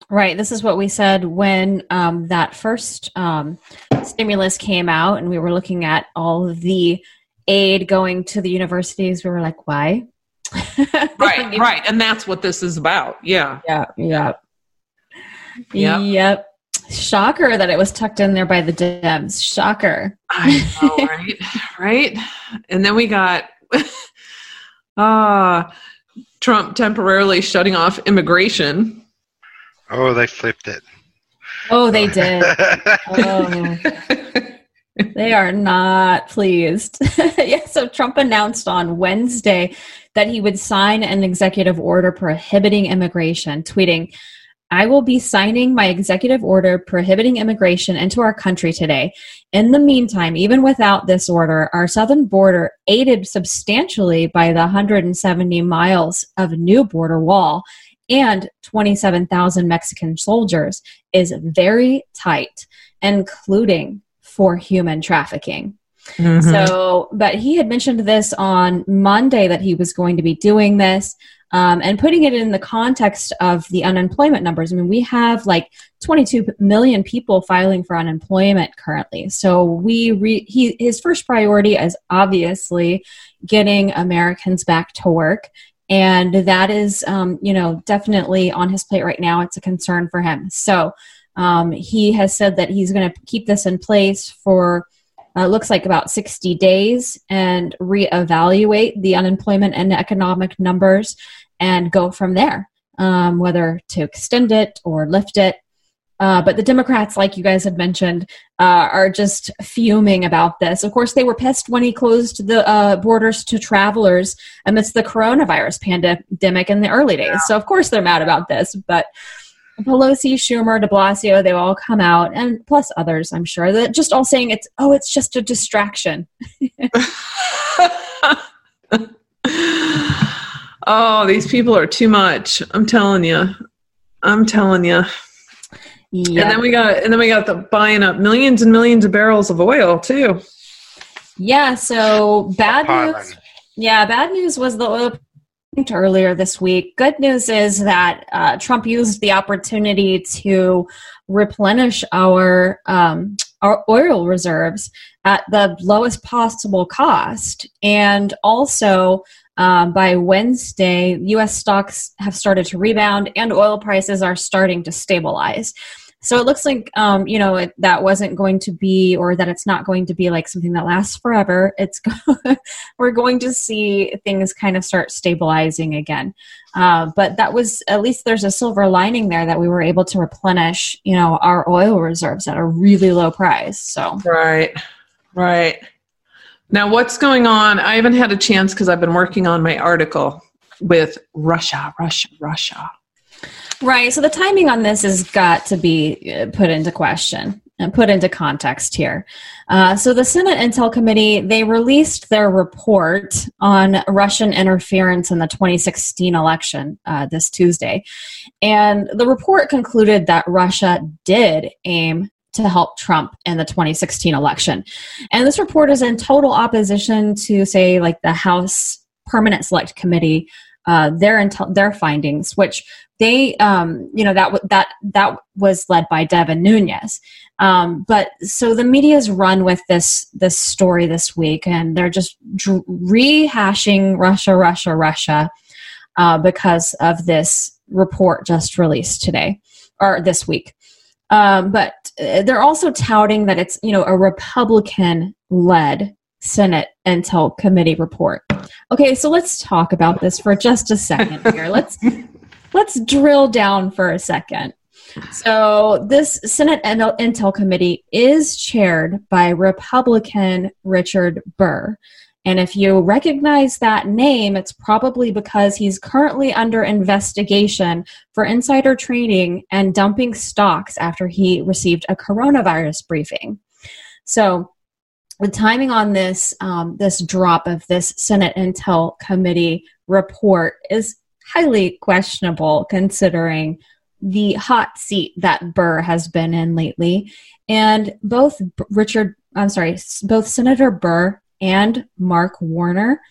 Right. This is what we said when um, that first um, stimulus came out, and we were looking at all of the aid going to the universities. We were like, why? right, right. And that's what this is about. Yeah. Yeah. Yeah. Yep. yep. Shocker that it was tucked in there by the Dems. Shocker. I know, right? right. And then we got uh, Trump temporarily shutting off immigration Oh, they flipped it. Oh, they did. oh. They are not pleased. yeah, so Trump announced on Wednesday that he would sign an executive order prohibiting immigration, tweeting, I will be signing my executive order prohibiting immigration into our country today. In the meantime, even without this order, our southern border, aided substantially by the 170 miles of new border wall, and 27,000 Mexican soldiers is very tight, including for human trafficking. Mhm. So, but he had mentioned this on Monday that he was going to be doing this. Um, and putting it in the context of the unemployment numbers, I mean, we have like 22 million people filing for unemployment currently. So we re- he his first priority is obviously getting Americans back to work, and that is um, you know definitely on his plate right now. It's a concern for him. So um, he has said that he's going to keep this in place for uh, looks like about 60 days and reevaluate the unemployment and economic numbers and go from there, um, whether to extend it or lift it. Uh, but the Democrats, like you guys had mentioned, uh, are just fuming about this. Of course, they were pissed when he closed the uh, borders to travelers amidst the coronavirus pandemic in the early days. So, of course, they're mad about this. But Pelosi, Schumer, de Blasio, they all come out, and plus others, I'm sure, that just all saying it's, oh, it's just a distraction. oh, these people are too much. I'm telling you. I'm telling you. Yeah. And then we got and then we got the buying up millions and millions of barrels of oil too. Yeah, so bad news. Yeah, bad news was the oil earlier this week. Good news is that uh, Trump used the opportunity to replenish our um, our oil reserves at the lowest possible cost, and also. Um, by Wednesday, U.S. stocks have started to rebound, and oil prices are starting to stabilize. So it looks like um, you know it, that wasn't going to be, or that it's not going to be like something that lasts forever. It's we're going to see things kind of start stabilizing again. Uh, but that was at least there's a silver lining there that we were able to replenish, you know, our oil reserves at a really low price. So Right. Right. Now what's going on? I haven't had a chance because I've been working on my article with Russia, Russia, Russia. Right. So the timing on this has got to be uh, put into question and put into context here. Uh, so the Senate Intel Committee they released their report on Russian interference in the 2016 election uh, this Tuesday, and the report concluded that Russia did aim to help Trump in the 2016 election, and this report is in total opposition to say like the House Permanent Select Committee. Uh, their intel- their findings, which they um, you know that w- that that was led by Devin Nunes. Um, but so the media's run with this this story this week, and they're just dr- rehashing Russia, Russia, Russia uh, because of this report just released today or this week. Um, but uh, they're also touting that it's you know a Republican led Senate Intel Committee report. Okay, so let's talk about this for just a second here. Let's let's drill down for a second. So, this Senate Intel Committee is chaired by Republican Richard Burr. And if you recognize that name, it's probably because he's currently under investigation for insider trading and dumping stocks after he received a coronavirus briefing. So, the timing on this um, this drop of this Senate Intel Committee report is highly questionable considering the hot seat that Burr has been in lately. And both Richard, I'm sorry, both Senator Burr and Mark Warner,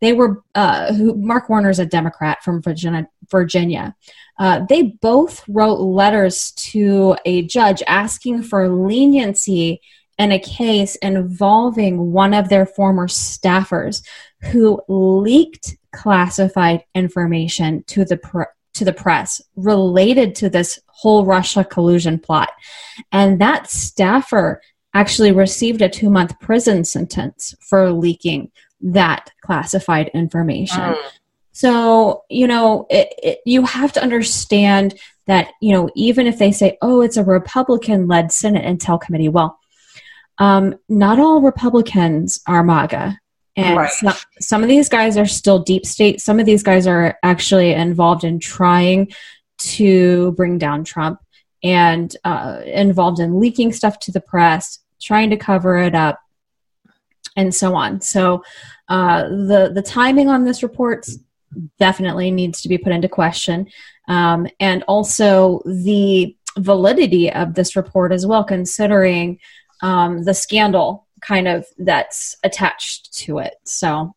they were, uh, who, Mark Warner is a Democrat from Virginia. Virginia. Uh, they both wrote letters to a judge asking for leniency in a case involving one of their former staffers who leaked classified information to the to the press related to this whole Russia collusion plot. And that staffer actually received a 2-month prison sentence for leaking that classified information. Mm. So, you know, it, it, you have to understand that, you know, even if they say, oh, it's a Republican led Senate Intel Committee, well, um, not all Republicans are MAGA. And Right. some, some of these guys are still deep state. Some of these guys are actually involved in trying to bring down Trump and uh, involved in leaking stuff to the press, trying to cover it up, and so on. So uh, the the timing on this report definitely needs to be put into question, um, and also the validity of this report as well, considering um, the scandal kind of that's attached to it. So,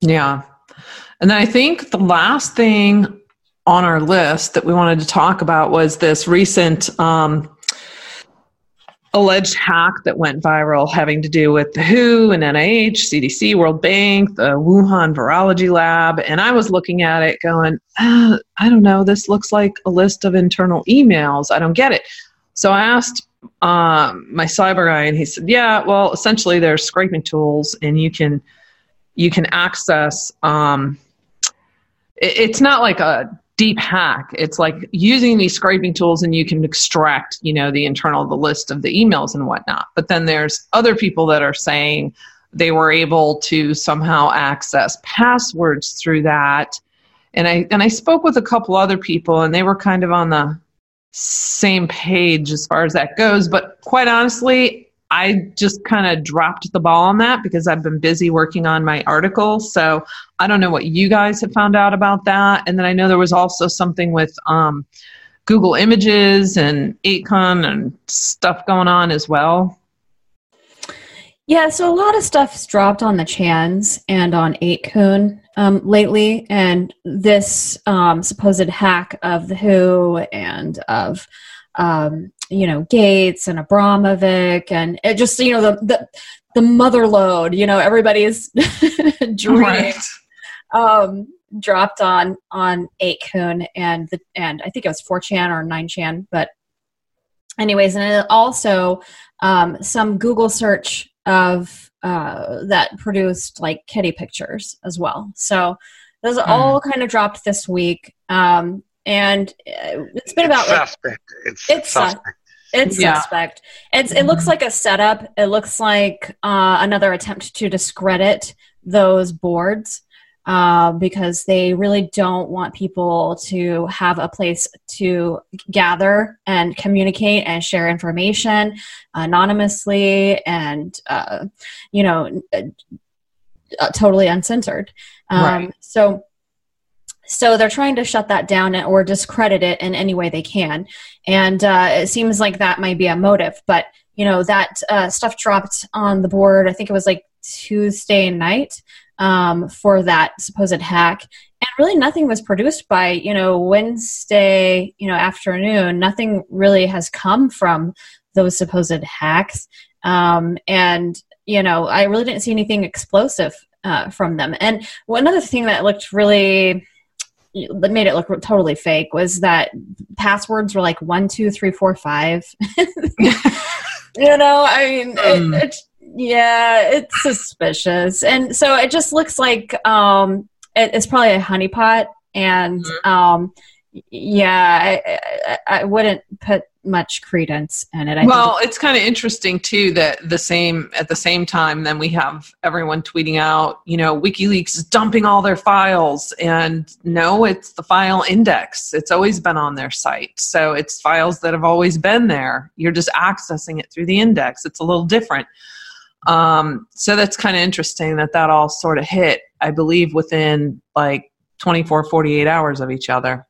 yeah. And then I think the last thing on our list that we wanted to talk about was this recent um, alleged hack that went viral having to do with the WHO and NIH, CDC, World Bank, the Wuhan Virology Lab. And I was looking at it going, uh, I don't know, this looks like a list of internal emails. I don't get it. So I asked um, my cyber guy, and he said, "Yeah, well, essentially, there's scraping tools, and you can you can access. Um, it, it's not like a deep hack. It's like using these scraping tools, and you can extract, you know, the internal the list of the emails and whatnot. But then there's other people that are saying they were able to somehow access passwords through that." And I and I spoke with a couple other people, and they were kind of on the same page as far as that goes. But quite honestly, I just kind of dropped the ball on that because I've been busy working on my article. So I don't know what you guys have found out about that. And then I know there was also something with um, Google Images and 8kun and stuff going on as well. Yeah, so a lot of stuff's dropped on the Chans and on 8kun um, lately, and this um, supposed hack of the WHO and of um, you know Gates and Abramovic, and it just you know the the, the mother lode. You know, everybody's right. um, dropped on on 8kun and the and I think it was 4chan or 9chan, but anyways, and also um, some Google search of uh, that produced like kitty pictures as well. So those mm. all kind of dropped this week, um, and uh, it's been it's about suspect. Like, it's, it's suspect. It's yeah. suspect. It's it looks like a setup. It looks like uh, another attempt to discredit those boards uh, because they really don't want people to have a place to gather and communicate and share information anonymously and uh, you know uh, totally uncensored um, right. so so they're trying to shut that down or discredit it in any way they can and uh, it seems like that might be a motive but you know that uh, stuff dropped on the board i think it was like tuesday night um, for that supposed hack. And really, nothing was produced by you know Wednesday, you know afternoon. Nothing really has come from those supposed hacks. Um, and you know, I really didn't see anything explosive uh, from them. And one other thing that looked really that made it look totally fake was that passwords were like one, two, three, four, five. you know, I mean, um. it, it, yeah, it's suspicious, and so it just looks like um, it, it's probably a honeypot, and mm-hmm. um, yeah, I, I, I, wouldn't put much credence in it. I well, it's kind of interesting too that the same at the same time, then we have everyone tweeting out, you know, WikiLeaks is dumping all their files, and no, it's the file index. It's always been on their site, so it's files that have always been there. You're just accessing it through the index. It's a little different. Um, so that's kind of interesting that that all sort of hit, I believe, within like 24, 48 hours of each other.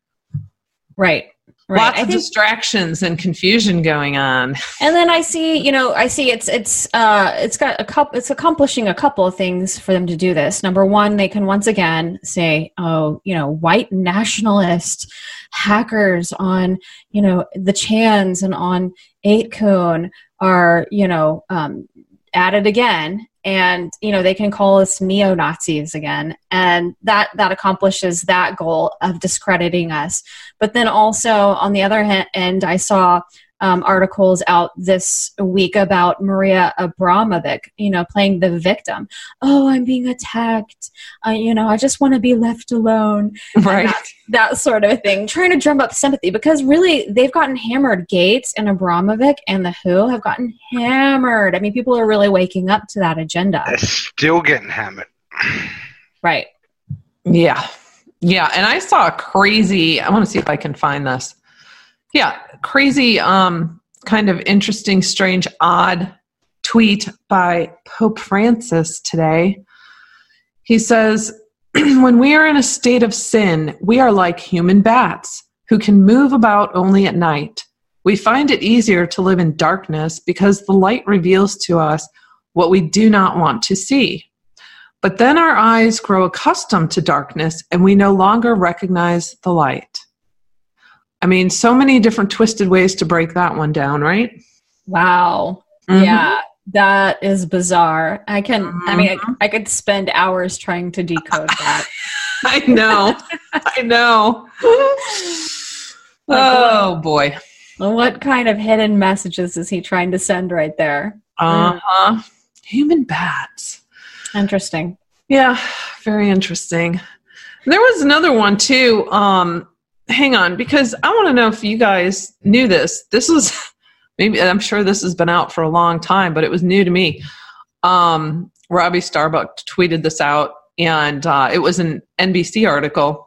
Right. Right. Lots I of think, distractions and confusion going on. And then I see, you know, I see it's it's uh it's got a couple it's accomplishing a couple of things for them to do this. Number one, they can once again say, oh, you know, white nationalist hackers on, you know, the Chans and on 8kun are, you know, um, at it again and you know they can call us neo-nazis again. And that that accomplishes that goal of discrediting us. But then also on the other hand end i saw um, articles out this week about Maria Abramovic, you know, playing the victim. Oh, I'm being attacked. Uh, you know, I just want to be left alone. Right. That, that, sort of thing. Trying to drum up sympathy because really they've gotten hammered. Gates and Abramovic and the WHO have gotten hammered. I mean, people are really waking up to that agenda. They're still getting hammered. Right. Yeah. Yeah. And I saw a crazy, I want to see if I can find this. Yeah, crazy, um, kind of interesting, strange, odd tweet by Pope Francis today. He says, When we are in a state of sin, we are like human bats who can move about only at night. We find it easier to live in darkness because the light reveals to us what we do not want to see. But then our eyes grow accustomed to darkness and we no longer recognize the light. I mean, so many different twisted ways to break that one down, right? Wow. Mhm. Yeah, that is bizarre. I can, I mean. I, I could spend hours trying to decode that. I know. I know. Oh boy. what kind of hidden messages is he trying to send right there? Uh huh. Human bats. Interesting. Yeah, very interesting. There was another one too. Um, hang on, because I want to know if you guys knew this. This was maybe I'm sure this has been out for a long time, but it was new to me. Um, Robbie Starbuck tweeted this out, and uh, it was an NBC article.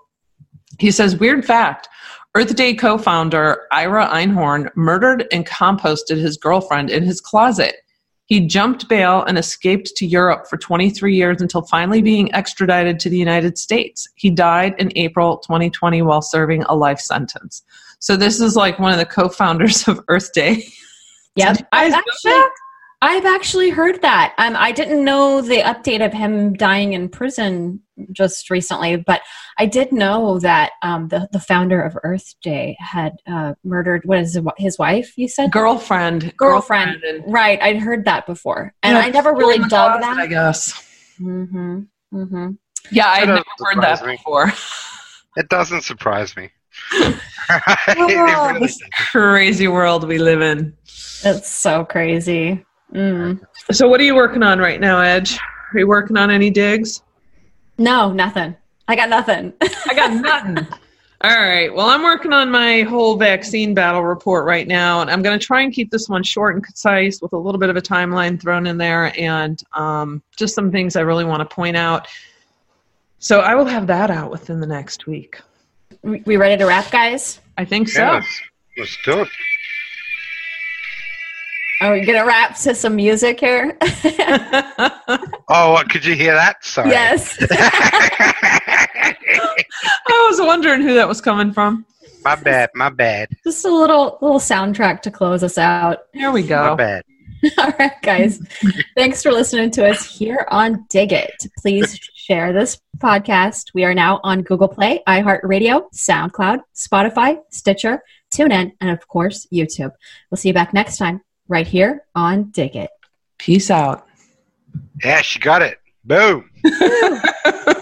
He says, "Weird fact: Earth Day co-founder Ira Einhorn murdered and composted his girlfriend in his closet." He jumped bail and escaped to Europe for 23 years until finally being extradited to the United States. He died in April 2020 while serving a life sentence. So this is like one of the co-founders of Earth Day. Yep. I've actually. I've actually heard that. Um, I didn't know the update of him dying in prison just recently, but I did know that um, the the founder of Earth Day had uh, murdered what is it, his wife? You said Girlfriend, girlfriend, and right? I'd heard that before, and Yeah, I never really dug closet, I guess. Mm-hmm. Mm-hmm. Yeah, I'd never heard that me. before. It doesn't surprise me. Oh, It really this doesn't. crazy world we live in. It's so crazy. Mm. So, what are you working on right now, Edge? Are you working on any digs? No, nothing. I got nothing. I got nothing. All right. Well, I'm working on my whole vaccine battle report right now, and I'm going to try and keep this one short and concise with a little bit of a timeline thrown in there and um, just some things I really want to point out. So I will have that out within the next week. we we ready to wrap, guys? I think so. Yes, let's do it. Are we gonna rap to some music here? Oh, what, could you hear that? Sorry. yes. I was wondering who that was coming from. my bad. My bad. Just a little little soundtrack to close us out. Here we go. My bad. All right, guys. Thanks for listening to us here on Dig It. Please share this podcast. We are now on Google Play, iHeartRadio, SoundCloud, Spotify, Stitcher, TuneIn, and of course, YouTube. We'll see you back next time, right here on Dig It. Peace out. Yeah, she got it. Boom.